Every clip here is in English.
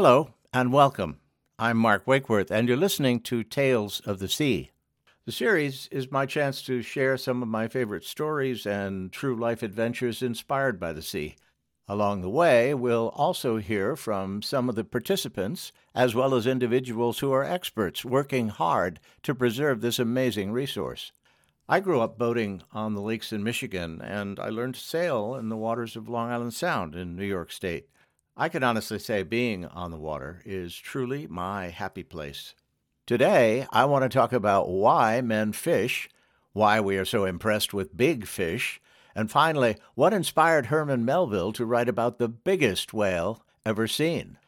Hello and welcome. I'm Mark Winkworth, and you're listening to Tales of the Sea. The series is my chance to share some of my favorite stories and true life adventures inspired by the sea. Along the way, we'll also hear from some of the participants, as well as individuals who are experts working hard to preserve this amazing resource. I grew up boating on the lakes in Michigan, and I learned to sail in the waters of Long Island Sound in New York State. I can honestly say being on the water is truly my happy place. Today, I want to talk about why men fish, why we are so impressed with big fish, and finally, what inspired Herman Melville to write about the biggest whale ever seen.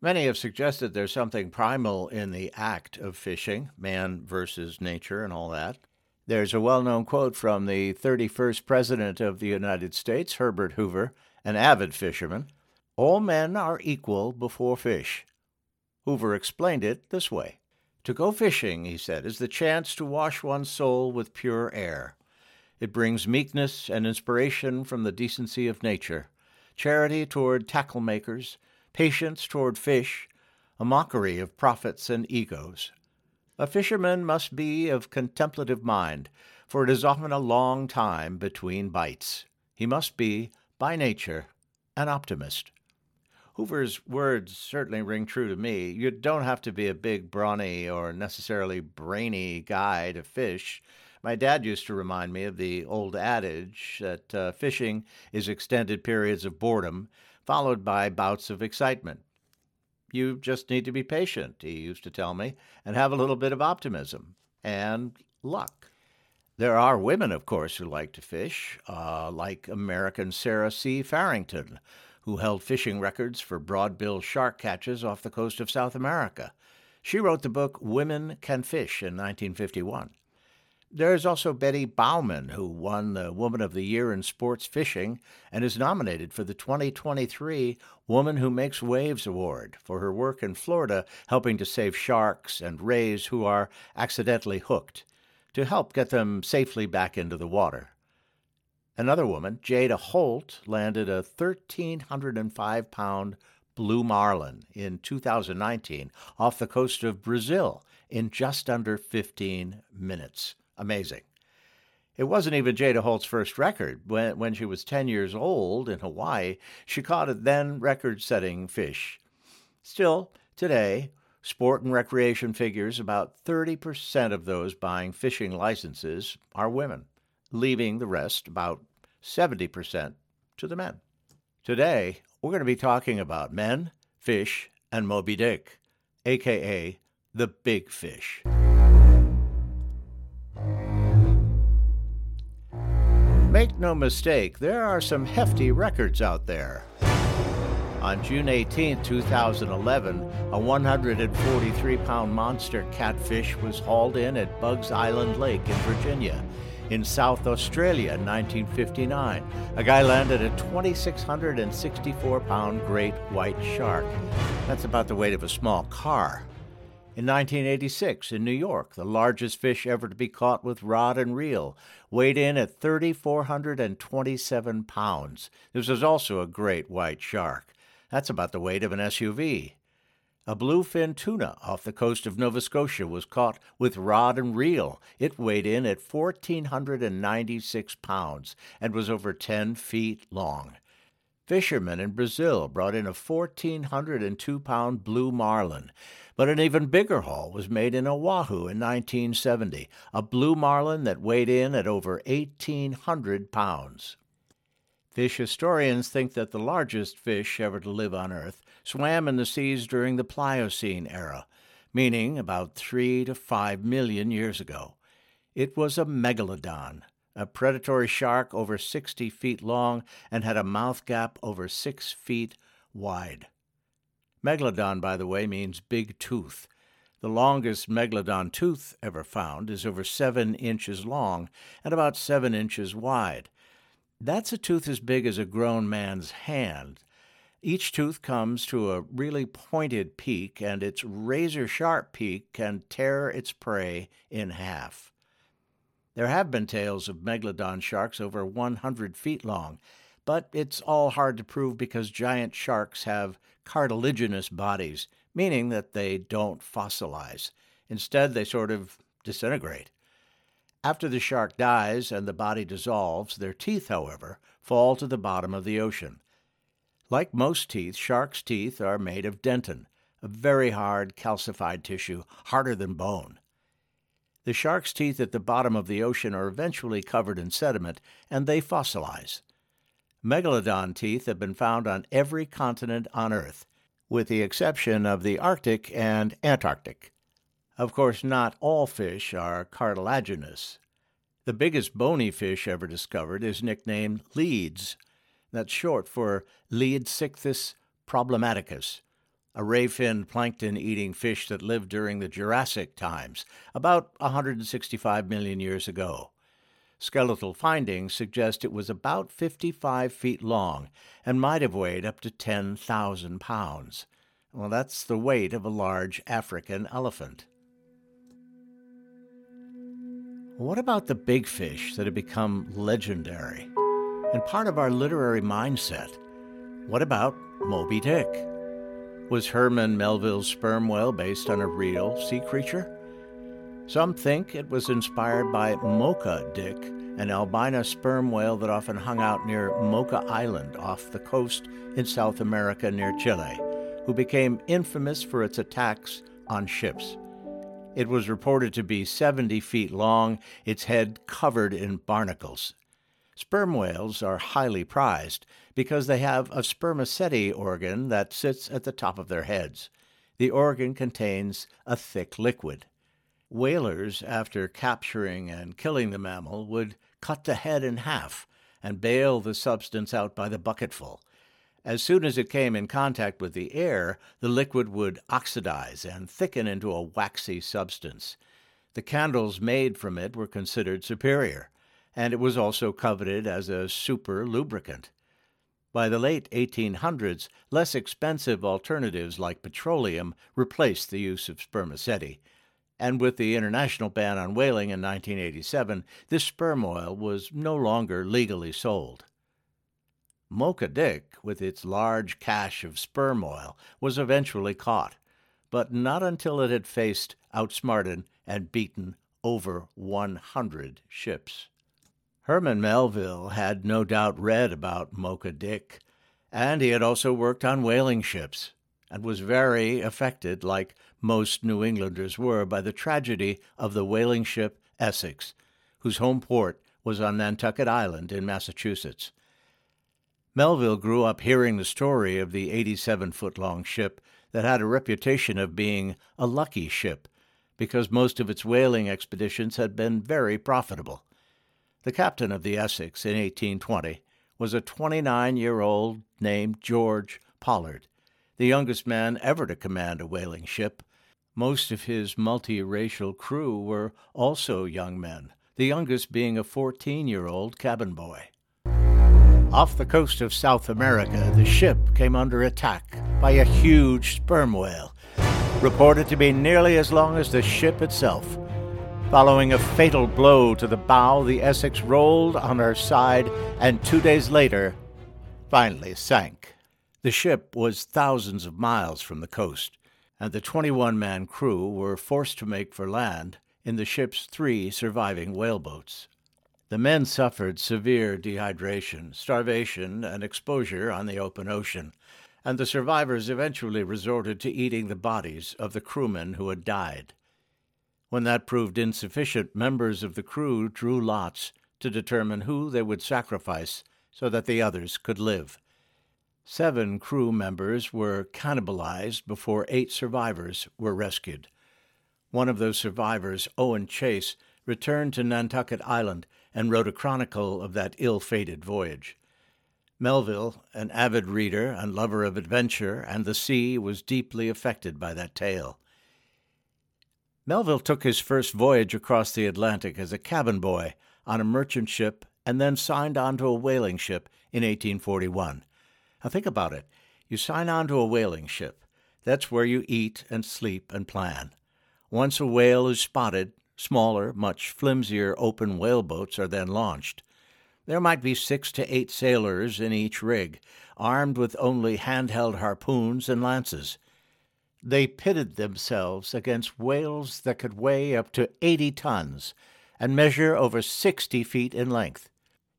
Many have suggested there's something primal in the act of fishing, man versus nature, and all that. There's a well known quote from the 31st President of the United States, Herbert Hoover, an avid fisherman All men are equal before fish. Hoover explained it this way to go fishing, he said, is the chance to wash one's soul with pure air. It brings meekness and inspiration from the decency of nature, charity toward tackle makers, patience toward fish, a mockery of prophets and egos. A fisherman must be of contemplative mind, for it is often a long time between bites. He must be, by nature, an optimist. Hoover's words certainly ring true to me. You don't have to be a big, brawny, or necessarily brainy guy to fish. My dad used to remind me of the old adage that uh, fishing is extended periods of boredom followed by bouts of excitement. You just need to be patient, he used to tell me, and have a little bit of optimism and luck. There are women, of course, who like to fish, uh, like American Sarah C. Farrington, who held fishing records for broadbill shark catches off the coast of South America. She wrote the book Women Can Fish in 1951. There is also Betty Bauman, who won the Woman of the Year in Sports Fishing and is nominated for the 2023 Woman Who Makes Waves Award for her work in Florida helping to save sharks and rays who are accidentally hooked to help get them safely back into the water. Another woman, Jada Holt, landed a 1,305 pound blue marlin in 2019 off the coast of Brazil in just under 15 minutes. Amazing. It wasn't even Jada Holt's first record. When, when she was 10 years old in Hawaii, she caught a then record setting fish. Still, today, sport and recreation figures about 30% of those buying fishing licenses are women leaving the rest, about 70%, to the men. Today, we're going to be talking about men, fish, and Moby Dick, aka the big fish. Make no mistake, there are some hefty records out there. On June 18, 2011, a 143 pound monster catfish was hauled in at Buggs Island Lake in Virginia. In South Australia in 1959, a guy landed a 2,664 pound great white shark. That's about the weight of a small car. In 1986, in New York, the largest fish ever to be caught with rod and reel weighed in at 3,427 pounds. This was also a great white shark. That's about the weight of an SUV. A bluefin tuna off the coast of Nova Scotia was caught with rod and reel. It weighed in at 1,496 pounds and was over 10 feet long. Fishermen in Brazil brought in a 1,402 pound blue marlin. But an even bigger haul was made in Oahu in 1970, a blue marlin that weighed in at over 1,800 pounds. Fish historians think that the largest fish ever to live on Earth swam in the seas during the Pliocene era, meaning about three to five million years ago. It was a megalodon, a predatory shark over 60 feet long and had a mouth gap over six feet wide. Megalodon, by the way, means big tooth. The longest megalodon tooth ever found is over seven inches long and about seven inches wide. That's a tooth as big as a grown man's hand. Each tooth comes to a really pointed peak, and its razor sharp peak can tear its prey in half. There have been tales of megalodon sharks over 100 feet long, but it's all hard to prove because giant sharks have cartilaginous bodies, meaning that they don't fossilize. Instead, they sort of disintegrate. After the shark dies and the body dissolves, their teeth, however, fall to the bottom of the ocean. Like most teeth, sharks' teeth are made of dentin, a very hard calcified tissue, harder than bone. The shark's teeth at the bottom of the ocean are eventually covered in sediment, and they fossilize. Megalodon teeth have been found on every continent on Earth, with the exception of the Arctic and Antarctic. Of course, not all fish are cartilaginous. The biggest bony fish ever discovered is nicknamed Leeds. That's short for Leedsichthys problematicus, a ray finned plankton eating fish that lived during the Jurassic times, about 165 million years ago. Skeletal findings suggest it was about 55 feet long and might have weighed up to 10,000 pounds. Well, that's the weight of a large African elephant. What about the big fish that have become legendary? And part of our literary mindset. What about Moby Dick? Was Herman Melville's sperm whale based on a real sea creature? Some think it was inspired by Mocha Dick, an albino sperm whale that often hung out near Mocha Island off the coast in South America near Chile, who became infamous for its attacks on ships. It was reported to be 70 feet long, its head covered in barnacles. Sperm whales are highly prized because they have a spermaceti organ that sits at the top of their heads. The organ contains a thick liquid. Whalers, after capturing and killing the mammal, would cut the head in half and bale the substance out by the bucketful. As soon as it came in contact with the air, the liquid would oxidize and thicken into a waxy substance. The candles made from it were considered superior, and it was also coveted as a super lubricant. By the late 1800s, less expensive alternatives like petroleum replaced the use of spermaceti, and with the international ban on whaling in 1987, this sperm oil was no longer legally sold. Mocha Dick, with its large cache of sperm oil, was eventually caught, but not until it had faced, outsmarted, and beaten over 100 ships. Herman Melville had no doubt read about Mocha Dick, and he had also worked on whaling ships, and was very affected, like most New Englanders were, by the tragedy of the whaling ship Essex, whose home port was on Nantucket Island in Massachusetts. Melville grew up hearing the story of the 87 foot long ship that had a reputation of being a lucky ship because most of its whaling expeditions had been very profitable. The captain of the Essex in 1820 was a 29 year old named George Pollard, the youngest man ever to command a whaling ship. Most of his multiracial crew were also young men, the youngest being a 14 year old cabin boy. Off the coast of South America, the ship came under attack by a huge sperm whale, reported to be nearly as long as the ship itself. Following a fatal blow to the bow, the Essex rolled on her side and two days later finally sank. The ship was thousands of miles from the coast, and the 21 man crew were forced to make for land in the ship's three surviving whaleboats. The men suffered severe dehydration, starvation, and exposure on the open ocean, and the survivors eventually resorted to eating the bodies of the crewmen who had died. When that proved insufficient, members of the crew drew lots to determine who they would sacrifice so that the others could live. Seven crew members were cannibalized before eight survivors were rescued. One of those survivors, Owen Chase, returned to Nantucket Island and wrote a chronicle of that ill fated voyage. Melville, an avid reader and lover of adventure and the sea, was deeply affected by that tale. Melville took his first voyage across the Atlantic as a cabin boy on a merchant ship and then signed on to a whaling ship in 1841. Now think about it. You sign on to a whaling ship. That's where you eat and sleep and plan. Once a whale is spotted, Smaller, much flimsier open whaleboats are then launched. There might be six to eight sailors in each rig, armed with only handheld harpoons and lances. They pitted themselves against whales that could weigh up to 80 tons and measure over 60 feet in length.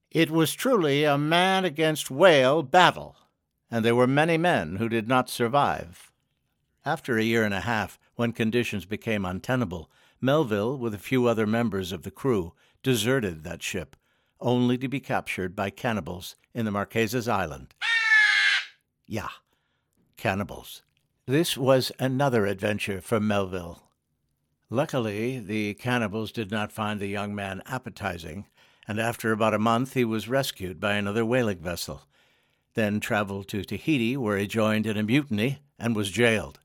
It was truly a man against whale battle, and there were many men who did not survive. After a year and a half, when conditions became untenable, Melville, with a few other members of the crew, deserted that ship, only to be captured by cannibals in the Marquesas Island. Ah! Yeah, cannibals. This was another adventure for Melville. Luckily, the cannibals did not find the young man appetizing, and after about a month he was rescued by another whaling vessel, then traveled to Tahiti, where he joined in a mutiny and was jailed.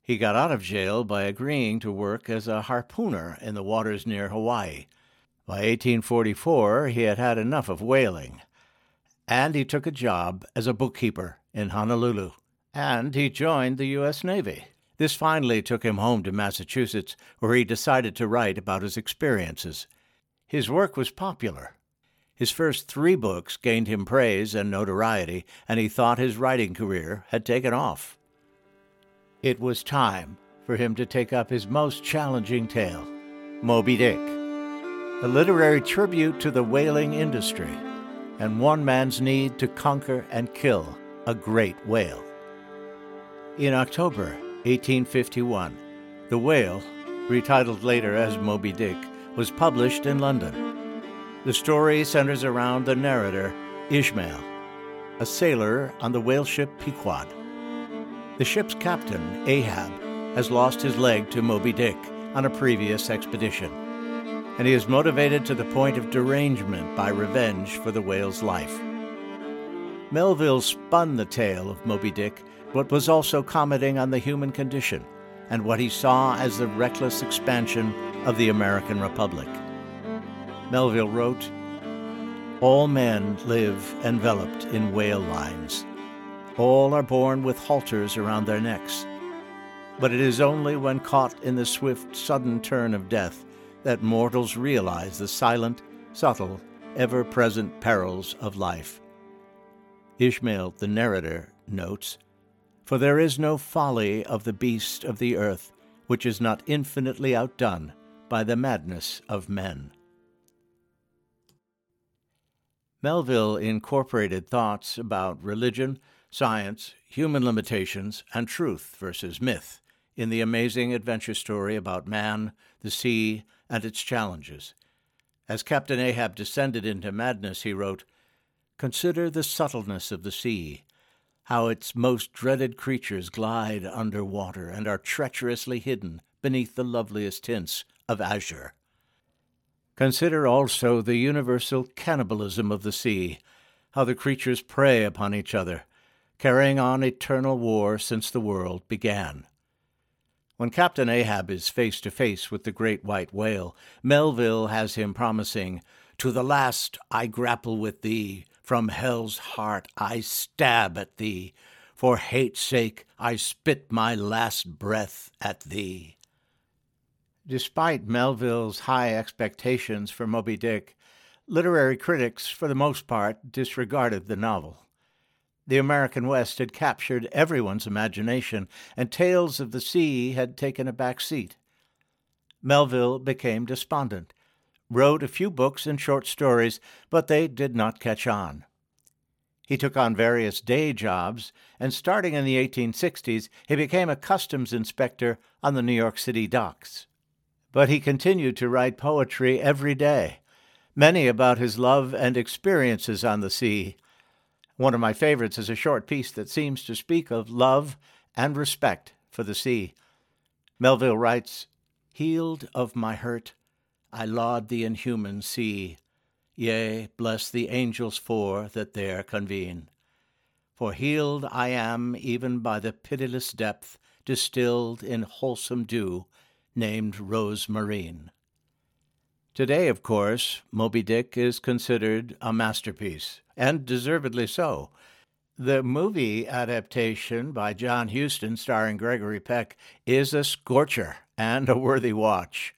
He got out of jail by agreeing to work as a harpooner in the waters near Hawaii. By 1844, he had had enough of whaling, and he took a job as a bookkeeper in Honolulu, and he joined the U.S. Navy. This finally took him home to Massachusetts, where he decided to write about his experiences. His work was popular. His first three books gained him praise and notoriety, and he thought his writing career had taken off. It was time for him to take up his most challenging tale, Moby Dick, a literary tribute to the whaling industry and one man's need to conquer and kill a great whale. In October 1851, The Whale, retitled later as Moby Dick, was published in London. The story centers around the narrator, Ishmael, a sailor on the whale ship Pequod. The ship's captain, Ahab, has lost his leg to Moby Dick on a previous expedition, and he is motivated to the point of derangement by revenge for the whale's life. Melville spun the tale of Moby Dick but was also commenting on the human condition and what he saw as the reckless expansion of the American Republic. Melville wrote, All men live enveloped in whale lines. All are born with halters around their necks. But it is only when caught in the swift, sudden turn of death that mortals realize the silent, subtle, ever present perils of life. Ishmael, the narrator, notes, for there is no folly of the beast of the earth which is not infinitely outdone by the madness of men. Melville incorporated thoughts about religion, science, human limitations, and truth versus myth in the amazing adventure story about man, the sea, and its challenges. As Captain Ahab descended into madness, he wrote, Consider the subtleness of the sea, how its most dreaded creatures glide under water and are treacherously hidden beneath the loveliest tints of azure. Consider also the universal cannibalism of the sea, how the creatures prey upon each other, carrying on eternal war since the world began. When Captain Ahab is face to face with the great white whale, Melville has him promising, To the last I grapple with thee, from hell's heart I stab at thee. For hate's sake I spit my last breath at thee. Despite Melville's high expectations for Moby Dick, literary critics, for the most part, disregarded the novel. The American West had captured everyone's imagination, and tales of the sea had taken a back seat. Melville became despondent wrote a few books and short stories, but they did not catch on. He took on various day jobs, and starting in the 1860s, he became a customs inspector on the New York City docks. But he continued to write poetry every day, many about his love and experiences on the sea. One of my favorites is a short piece that seems to speak of love and respect for the sea. Melville writes, Healed of my hurt, I laud the inhuman sea. Yea, bless the angels four that there convene. For healed I am even by the pitiless depth distilled in wholesome dew, named rosmarine. Today, of course, Moby Dick is considered a masterpiece, and deservedly so. The movie adaptation by John Huston, starring Gregory Peck, is a scorcher and a worthy watch.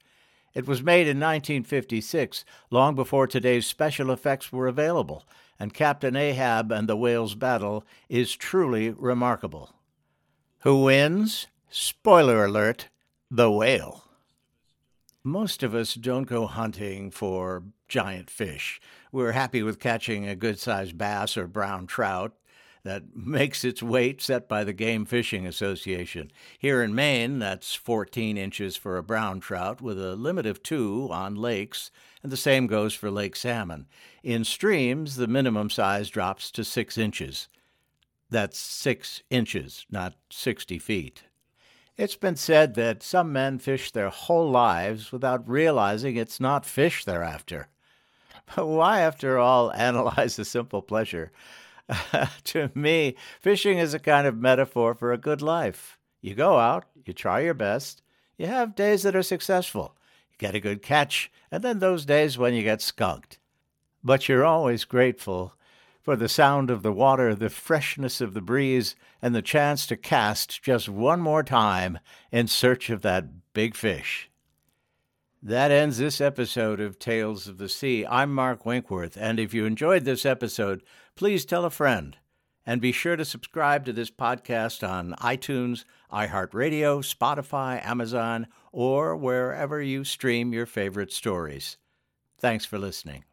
It was made in 1956, long before today's special effects were available, and Captain Ahab and the whale's battle is truly remarkable. Who wins? Spoiler alert the whale. Most of us don't go hunting for giant fish. We're happy with catching a good sized bass or brown trout that makes its weight set by the Game Fishing Association. Here in Maine, that's 14 inches for a brown trout with a limit of two on lakes, and the same goes for lake salmon. In streams, the minimum size drops to six inches. That's six inches, not 60 feet. It's been said that some men fish their whole lives without realizing it's not fish they're after. But why, after all, analyze a simple pleasure? to me, fishing is a kind of metaphor for a good life. You go out, you try your best, you have days that are successful, you get a good catch, and then those days when you get skunked. But you're always grateful for the sound of the water, the freshness of the breeze, and the chance to cast just one more time in search of that big fish. That ends this episode of Tales of the Sea. I'm Mark Winkworth, and if you enjoyed this episode, please tell a friend. And be sure to subscribe to this podcast on iTunes, iHeartRadio, Spotify, Amazon, or wherever you stream your favorite stories. Thanks for listening.